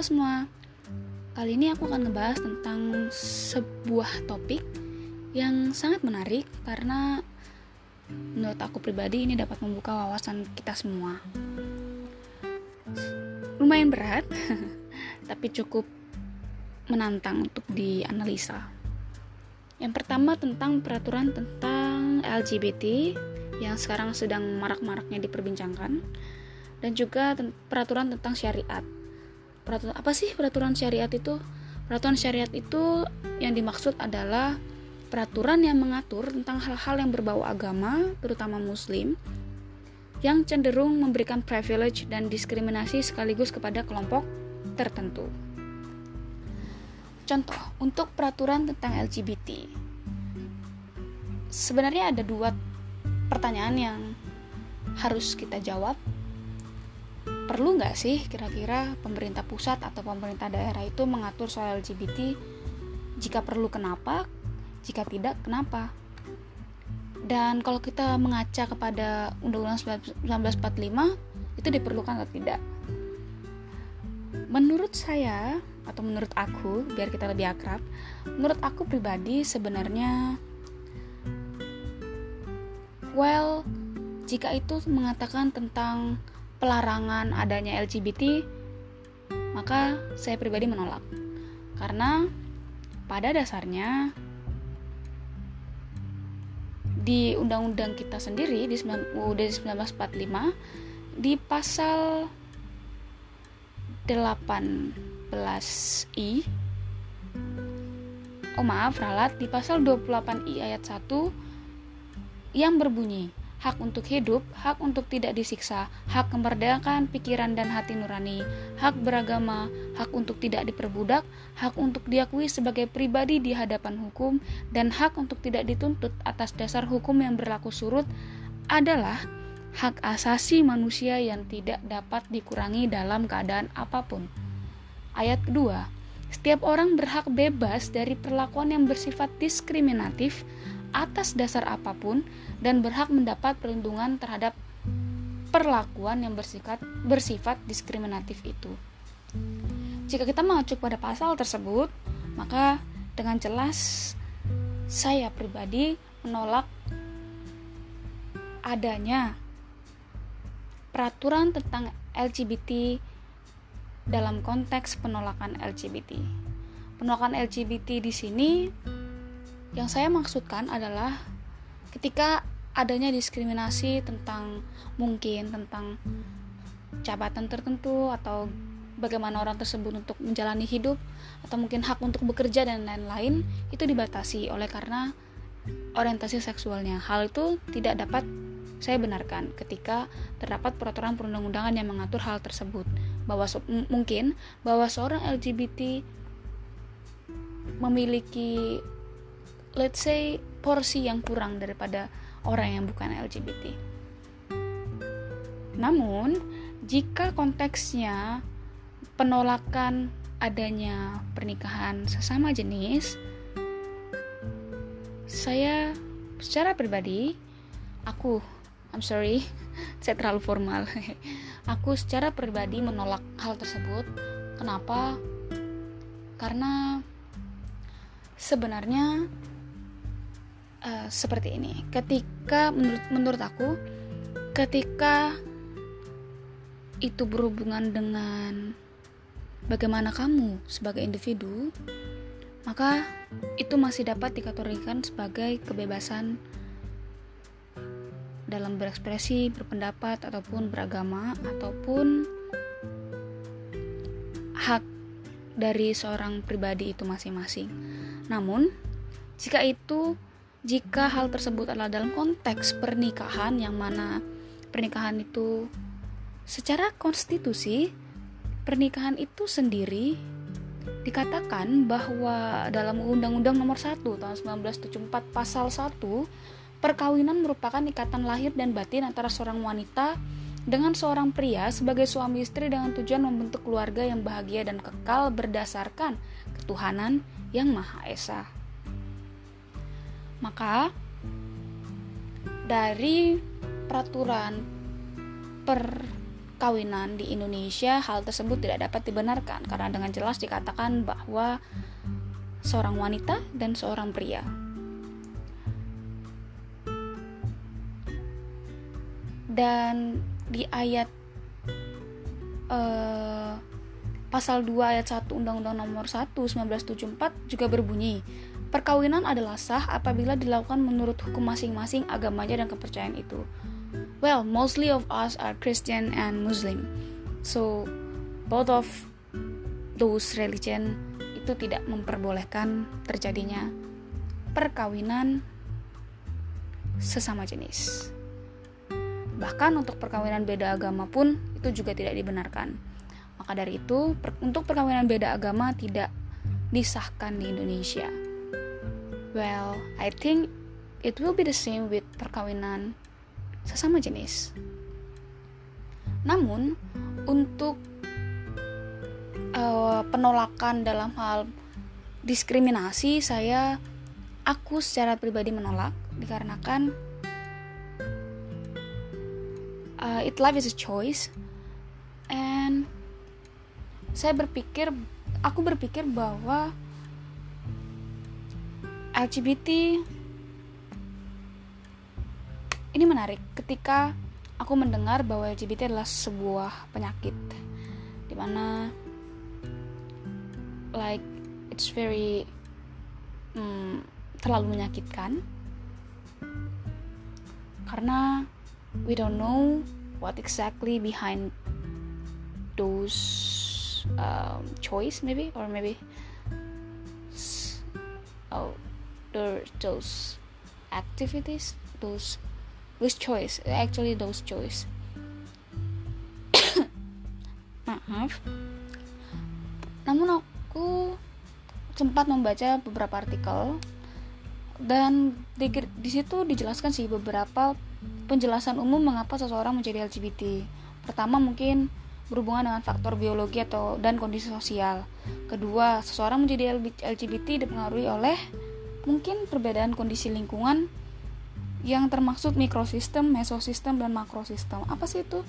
Halo semua, kali ini aku akan ngebahas tentang sebuah topik yang sangat menarik karena menurut aku pribadi ini dapat membuka wawasan kita semua. Lumayan berat, tapi cukup menantang untuk dianalisa. Yang pertama tentang peraturan tentang LGBT yang sekarang sedang marak-maraknya diperbincangkan dan juga peraturan tentang syariat peraturan apa sih peraturan syariat itu? Peraturan syariat itu yang dimaksud adalah peraturan yang mengatur tentang hal-hal yang berbau agama, terutama muslim, yang cenderung memberikan privilege dan diskriminasi sekaligus kepada kelompok tertentu. Contoh, untuk peraturan tentang LGBT. Sebenarnya ada dua pertanyaan yang harus kita jawab perlu nggak sih kira-kira pemerintah pusat atau pemerintah daerah itu mengatur soal LGBT? Jika perlu kenapa? Jika tidak kenapa? Dan kalau kita mengaca kepada Undang-Undang 1945 itu diperlukan atau tidak? Menurut saya atau menurut aku biar kita lebih akrab, menurut aku pribadi sebenarnya well jika itu mengatakan tentang pelarangan adanya LGBT, maka saya pribadi menolak. Karena pada dasarnya di undang-undang kita sendiri di UUD 1945 di pasal 18I Oh maaf ralat di pasal 28I ayat 1 yang berbunyi hak untuk hidup, hak untuk tidak disiksa, hak kemerdekaan pikiran dan hati nurani, hak beragama, hak untuk tidak diperbudak, hak untuk diakui sebagai pribadi di hadapan hukum, dan hak untuk tidak dituntut atas dasar hukum yang berlaku surut adalah hak asasi manusia yang tidak dapat dikurangi dalam keadaan apa pun. Ayat kedua, setiap orang berhak bebas dari perlakuan yang bersifat diskriminatif atas dasar apa pun dan berhak mendapat perlindungan terhadap perlakuan yang bersifat, bersifat diskriminatif itu. Jika kita mengacu pada pasal tersebut, maka dengan jelas saya pribadi menolak adanya peraturan tentang LGBT dalam konteks penolakan LGBT. Penolakan LGBT di sini yang saya maksudkan adalah ketika adanya diskriminasi tentang mungkin tentang jabatan tertentu atau bagaimana orang tersebut untuk menjalani hidup atau mungkin hak untuk bekerja dan lain-lain itu dibatasi oleh karena orientasi seksualnya. Hal itu tidak dapat saya benarkan ketika terdapat peraturan perundang-undangan yang mengatur hal tersebut bahwa mungkin bahwa seorang LGBT memiliki let's say porsi yang kurang daripada orang yang bukan LGBT. Namun, jika konteksnya penolakan adanya pernikahan sesama jenis, saya secara pribadi, aku, I'm sorry, saya terlalu formal. aku secara pribadi menolak hal tersebut. Kenapa? Karena sebenarnya uh, seperti ini. Ketika menurut menurut aku, ketika itu berhubungan dengan bagaimana kamu sebagai individu, maka itu masih dapat dikategorikan sebagai kebebasan dalam berekspresi, berpendapat ataupun beragama ataupun hak dari seorang pribadi itu masing-masing. Namun, jika itu jika hal tersebut adalah dalam konteks pernikahan yang mana pernikahan itu secara konstitusi pernikahan itu sendiri dikatakan bahwa dalam Undang-Undang Nomor 1 tahun 1974 pasal 1 perkawinan merupakan ikatan lahir dan batin antara seorang wanita dengan seorang pria sebagai suami istri dengan tujuan membentuk keluarga yang bahagia dan kekal berdasarkan ketuhanan yang Maha Esa. Maka dari peraturan per perkawinan di Indonesia, hal tersebut tidak dapat dibenarkan karena dengan jelas dikatakan bahwa seorang wanita dan seorang pria. Dan di ayat uh, pasal 2 ayat 1 Undang-Undang Nomor 1 1974 juga berbunyi, perkawinan adalah sah apabila dilakukan menurut hukum masing-masing agamanya dan kepercayaan itu. Well, mostly of us are Christian and Muslim. So, both of those religion itu tidak memperbolehkan terjadinya perkawinan sesama jenis. Bahkan untuk perkawinan beda agama pun itu juga tidak dibenarkan. Maka dari itu, per untuk perkawinan beda agama tidak disahkan di Indonesia. Well, I think it will be the same with perkawinan sesama jenis. Namun, untuk uh, penolakan dalam hal diskriminasi, saya aku secara pribadi menolak dikarenakan uh, it life is a choice and saya berpikir aku berpikir bahwa LGBT ini menarik ketika aku mendengar bahwa LGBT adalah sebuah penyakit di mana like it's very hmm, terlalu menyakitkan. Karena we don't know what exactly behind those um, choice maybe or maybe oh those activities those those choice actually those choice maaf namun aku sempat membaca beberapa artikel dan di, di situ dijelaskan sih beberapa penjelasan umum mengapa seseorang menjadi LGBT. Pertama mungkin berhubungan dengan faktor biologi atau dan kondisi sosial. Kedua, seseorang menjadi LGBT dipengaruhi oleh mungkin perbedaan kondisi lingkungan yang termaksud mikrosistem, mesosistem, dan makrosistem. Apa sih itu?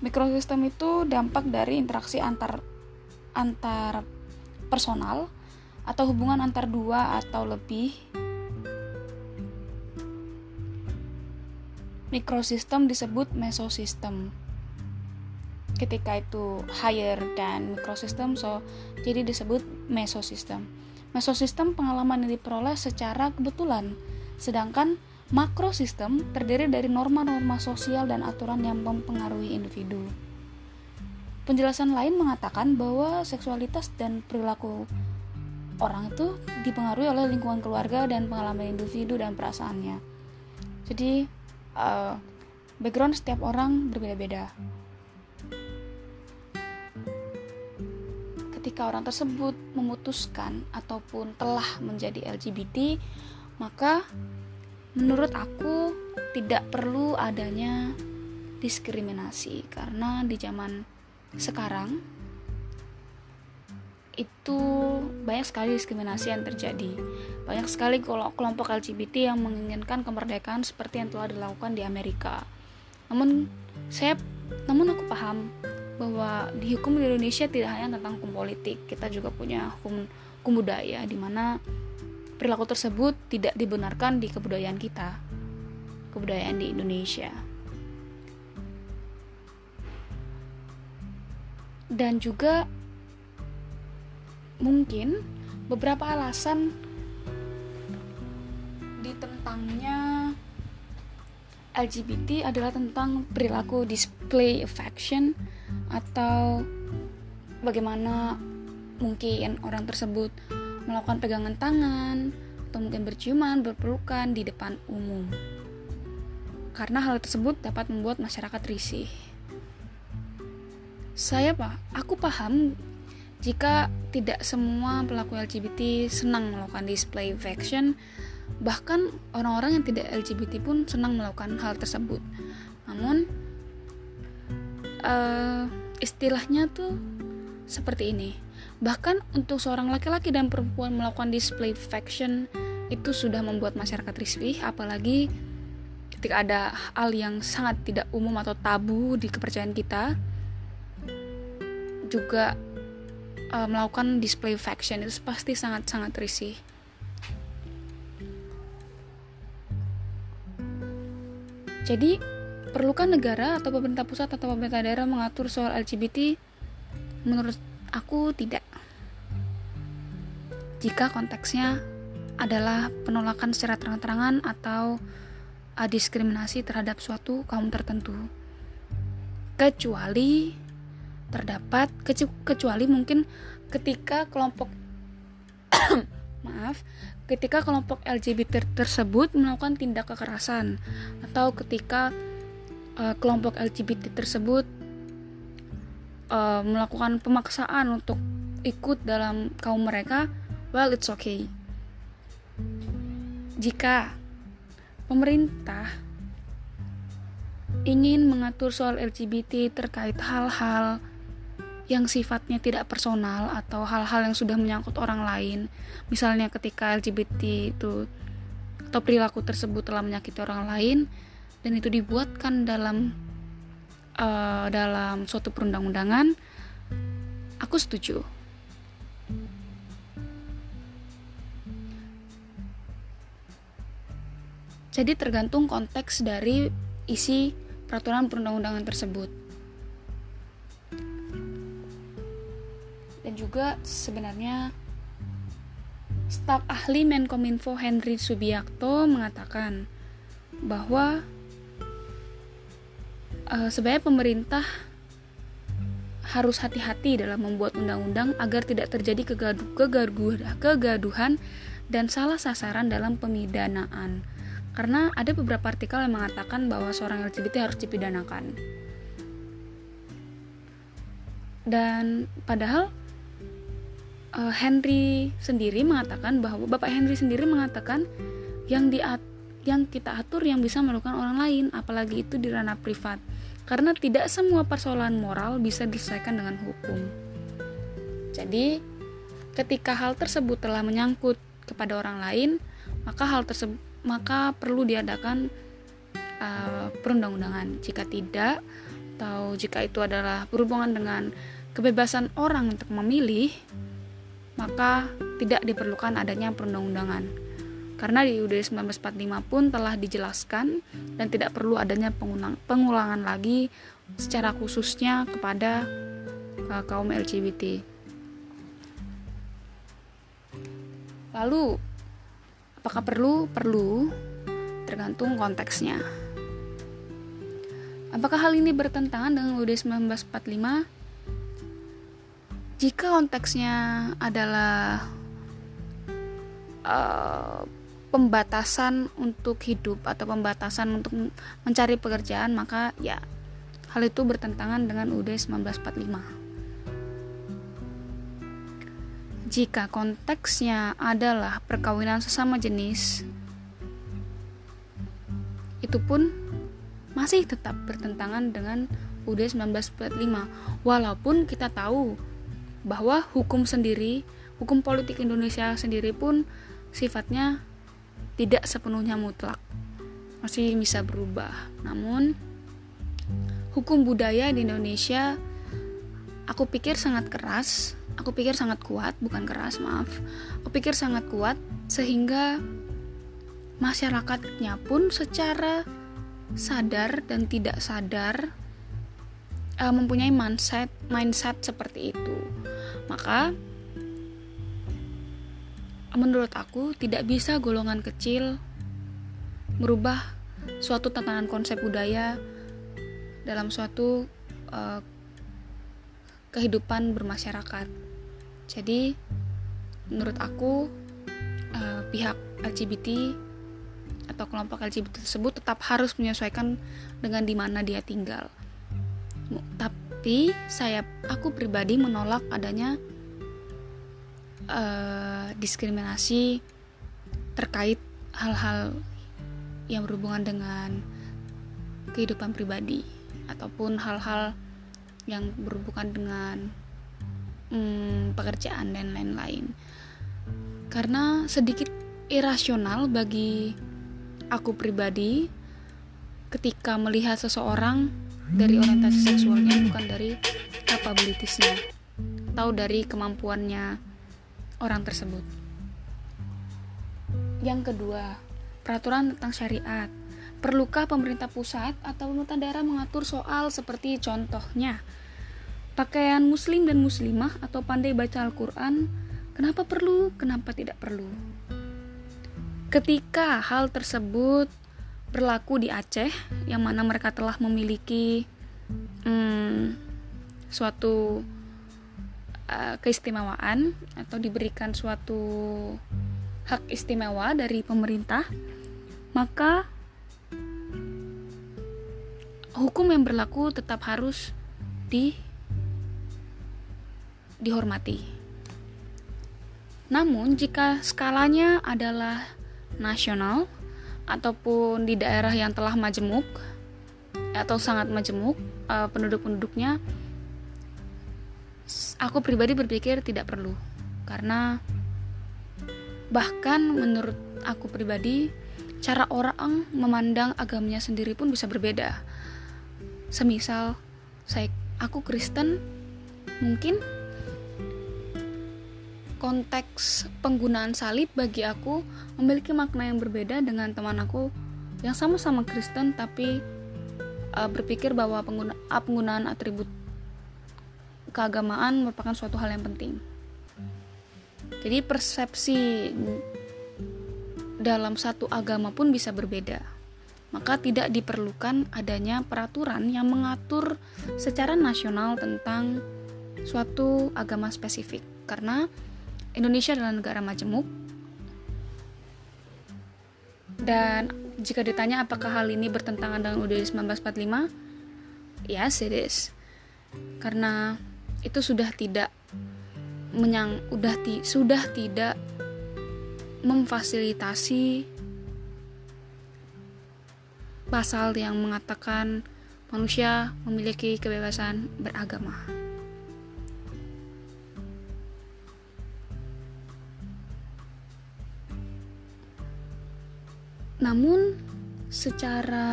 Mikrosistem itu dampak dari interaksi antar antar personal atau hubungan antar dua atau lebih mikrosistem disebut mesosistem ketika itu higher dan mikrosistem so jadi disebut mesosistem mesosistem pengalaman yang diperoleh secara kebetulan sedangkan Makrosistem terdiri dari norma-norma sosial dan aturan yang mempengaruhi individu. Penjelasan lain mengatakan bahwa seksualitas dan perilaku orang itu dipengaruhi oleh lingkungan keluarga dan pengalaman individu dan perasaannya. Jadi, uh, background setiap orang berbeda-beda. Ketika orang tersebut memutuskan ataupun telah menjadi LGBT, maka menurut aku tidak perlu adanya diskriminasi karena di zaman sekarang itu banyak sekali diskriminasi yang terjadi. Banyak sekali kelompok LGBT yang menginginkan kemerdekaan seperti yang telah dilakukan di Amerika. Namun saya namun aku paham bahwa di hukum di Indonesia tidak hanya tentang hukum politik, kita juga punya hukum hukum budaya di mana perilaku tersebut tidak dibenarkan di kebudayaan kita, kebudayaan di Indonesia. Dan juga mungkin beberapa alasan ditentangnya LGBT adalah tentang perilaku display affection atau bagaimana mungkin orang tersebut melakukan pegangan tangan, atau mungkin berciuman, berpelukan di depan umum. Karena hal tersebut dapat membuat masyarakat risih. Saya pak, aku paham jika tidak semua pelaku LGBT senang melakukan display affection, bahkan orang-orang yang tidak LGBT pun senang melakukan hal tersebut. Namun, uh, istilahnya tuh seperti ini Bahkan untuk seorang laki-laki dan perempuan melakukan display affection itu sudah membuat masyarakat risih, apalagi ketika ada hal yang sangat tidak umum atau tabu di kepercayaan kita, juga uh, melakukan display faction itu pasti sangat-sangat risih. Jadi, perlukan negara atau pemerintah pusat atau pemerintah daerah mengatur soal LGBT? Menurut aku tidak. Jika konteksnya adalah penolakan secara terang-terangan atau diskriminasi terhadap suatu kaum tertentu. Kecuali terdapat kecuali mungkin ketika kelompok maaf ketika kelompok LGBT tersebut melakukan tindak kekerasan atau ketika uh, kelompok LGBT tersebut uh, melakukan pemaksaan untuk ikut dalam kaum mereka well it's okay. Jika pemerintah ingin mengatur soal LGBT terkait hal-hal yang sifatnya tidak personal atau hal-hal yang sudah menyangkut orang lain misalnya ketika LGBT itu atau perilaku tersebut telah menyakiti orang lain dan itu dibuatkan dalam uh, dalam suatu perundang-undangan aku setuju. Jadi tergantung konteks dari isi peraturan perundang-undangan tersebut. Dan juga sebenarnya staf ahli Menkominfo Henry Subiakto mengatakan bahwa uh, sebenarnya pemerintah harus hati-hati dalam membuat undang-undang agar tidak terjadi kegaduh, kegaduh, kegaduhan dan salah sasaran dalam pemidanaan. Karena ada beberapa artikel yang mengatakan bahwa seorang LGBT harus dipidanakan. Dan padahal uh, Henry sendiri mengatakan bahwa Bapak Henry sendiri mengatakan yang di yang kita atur yang bisa melakukan orang lain, apalagi itu di ranah privat. Karena tidak semua persoalan moral bisa diselesaikan dengan hukum. Jadi, ketika hal tersebut telah menyangkut kepada orang lain, maka hal tersebut maka perlu diadakan uh, perundang-undangan. Jika tidak, atau jika itu adalah berhubungan dengan kebebasan orang untuk memilih, maka tidak diperlukan adanya perundang-undangan. Karena di UUD 1945 pun telah dijelaskan dan tidak perlu adanya pengulang, pengulangan lagi secara khususnya kepada uh, kaum LGBT. Lalu, apakah perlu? Perlu, tergantung konteksnya. Apakah hal ini bertentangan dengan UUD 1945? jika konteksnya adalah uh, pembatasan untuk hidup atau pembatasan untuk mencari pekerjaan maka ya hal itu bertentangan dengan UUD 1945 jika konteksnya adalah perkawinan sesama jenis itu pun masih tetap bertentangan dengan UUD 1945 walaupun kita tahu bahwa hukum sendiri, hukum politik Indonesia sendiri pun sifatnya tidak sepenuhnya mutlak. Masih bisa berubah. Namun hukum budaya di Indonesia aku pikir sangat keras, aku pikir sangat kuat, bukan keras, maaf. Aku pikir sangat kuat sehingga masyarakatnya pun secara sadar dan tidak sadar uh, mempunyai mindset mindset seperti itu maka menurut aku tidak bisa golongan kecil merubah suatu tatanan konsep budaya dalam suatu uh, kehidupan bermasyarakat. Jadi menurut aku uh, pihak LGBT atau kelompok LGBT tersebut tetap harus menyesuaikan dengan di mana dia tinggal. Tapi tapi saya aku pribadi menolak adanya uh, diskriminasi terkait hal-hal yang berhubungan dengan kehidupan pribadi ataupun hal-hal yang berhubungan dengan hmm, pekerjaan dan lain-lain. Karena sedikit irasional bagi aku pribadi ketika melihat seseorang dari orientasi seksualnya bukan dari capabilitiesnya. Atau dari kemampuannya orang tersebut. Yang kedua, peraturan tentang syariat. Perlukah pemerintah pusat atau pemerintah daerah mengatur soal seperti contohnya pakaian muslim dan muslimah atau pandai baca Al-Quran? Kenapa perlu? Kenapa tidak perlu? Ketika hal tersebut berlaku di Aceh, yang mana mereka telah memiliki hmm, suatu uh, keistimewaan atau diberikan suatu hak istimewa dari pemerintah, maka hukum yang berlaku tetap harus di dihormati. Namun, jika skalanya adalah nasional ataupun di daerah yang telah majemuk atau sangat majemuk uh, penduduk-penduduknya aku pribadi berpikir tidak perlu. Karena bahkan menurut aku pribadi cara orang memandang agamanya sendiri pun bisa berbeda. Semisal saya aku Kristen mungkin konteks penggunaan salib bagi aku memiliki makna yang berbeda dengan teman aku yang sama-sama Kristen tapi uh, berpikir bahwa pengguna, penggunaan atribut keagamaan merupakan suatu hal yang penting. Jadi persepsi dalam satu agama pun bisa berbeda. Maka tidak diperlukan adanya peraturan yang mengatur secara nasional tentang suatu agama spesifik karena Indonesia adalah negara majemuk. Dan jika ditanya apakah hal ini bertentangan dengan UUD 1945? Yes, it is. Karena itu sudah tidak menyang udah ti, sudah tidak memfasilitasi pasal yang mengatakan manusia memiliki kebebasan beragama. namun secara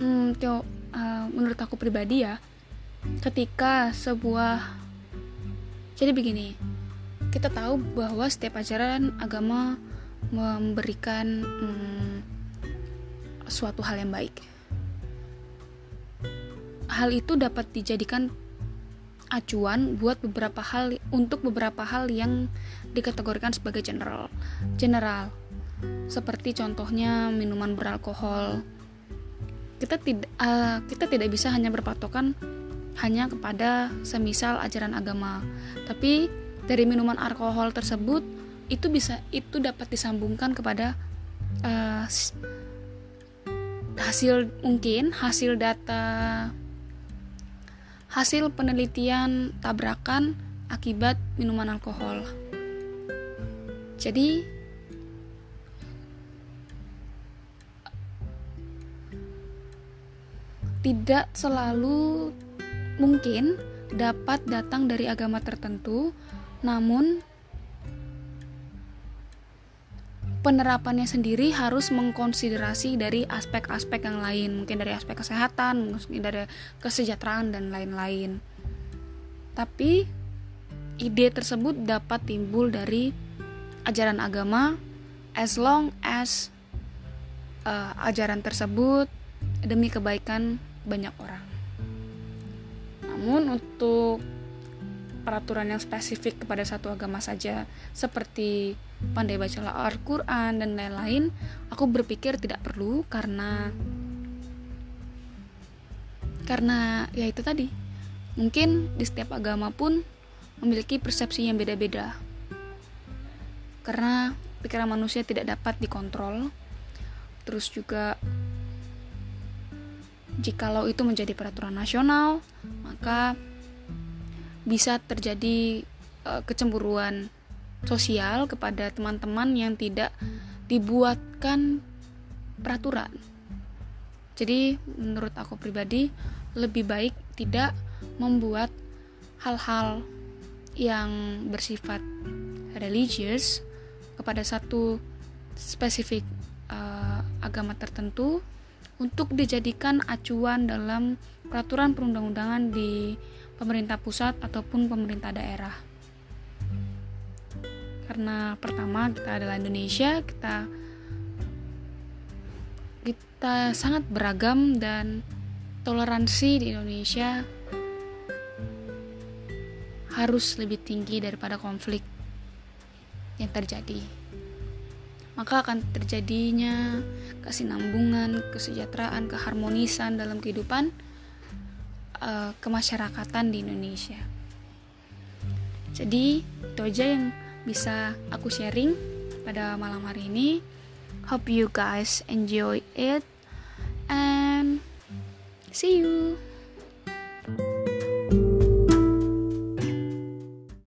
hmm, teo, uh, menurut aku pribadi ya ketika sebuah jadi begini kita tahu bahwa setiap ajaran agama memberikan hmm, suatu hal yang baik hal itu dapat dijadikan acuan buat beberapa hal untuk beberapa hal yang dikategorikan sebagai general general seperti contohnya minuman beralkohol. Kita tidak uh, kita tidak bisa hanya berpatokan hanya kepada semisal ajaran agama, tapi dari minuman alkohol tersebut itu bisa itu dapat disambungkan kepada uh, hasil mungkin hasil data hasil penelitian tabrakan akibat minuman alkohol. Jadi tidak selalu mungkin dapat datang dari agama tertentu, namun penerapannya sendiri harus mengkonsiderasi dari aspek-aspek yang lain, mungkin dari aspek kesehatan, mungkin dari kesejahteraan dan lain-lain. Tapi ide tersebut dapat timbul dari ajaran agama as long as uh, ajaran tersebut demi kebaikan banyak orang. Namun untuk peraturan yang spesifik kepada satu agama saja seperti pandai baca Al-Quran dan lain-lain aku berpikir tidak perlu karena karena ya itu tadi. Mungkin di setiap agama pun memiliki persepsi yang beda-beda. Karena pikiran manusia tidak dapat dikontrol. Terus juga Jikalau itu menjadi peraturan nasional, maka bisa terjadi uh, kecemburuan sosial kepada teman-teman yang tidak dibuatkan peraturan. Jadi, menurut aku pribadi, lebih baik tidak membuat hal-hal yang bersifat religius kepada satu spesifik uh, agama tertentu untuk dijadikan acuan dalam peraturan perundang-undangan di pemerintah pusat ataupun pemerintah daerah. Karena pertama kita adalah Indonesia, kita kita sangat beragam dan toleransi di Indonesia harus lebih tinggi daripada konflik yang terjadi. Maka akan terjadinya kesinambungan, kesejahteraan, keharmonisan dalam kehidupan uh, kemasyarakatan di Indonesia. Jadi, itu aja yang bisa aku sharing pada malam hari ini. Hope you guys enjoy it and see you.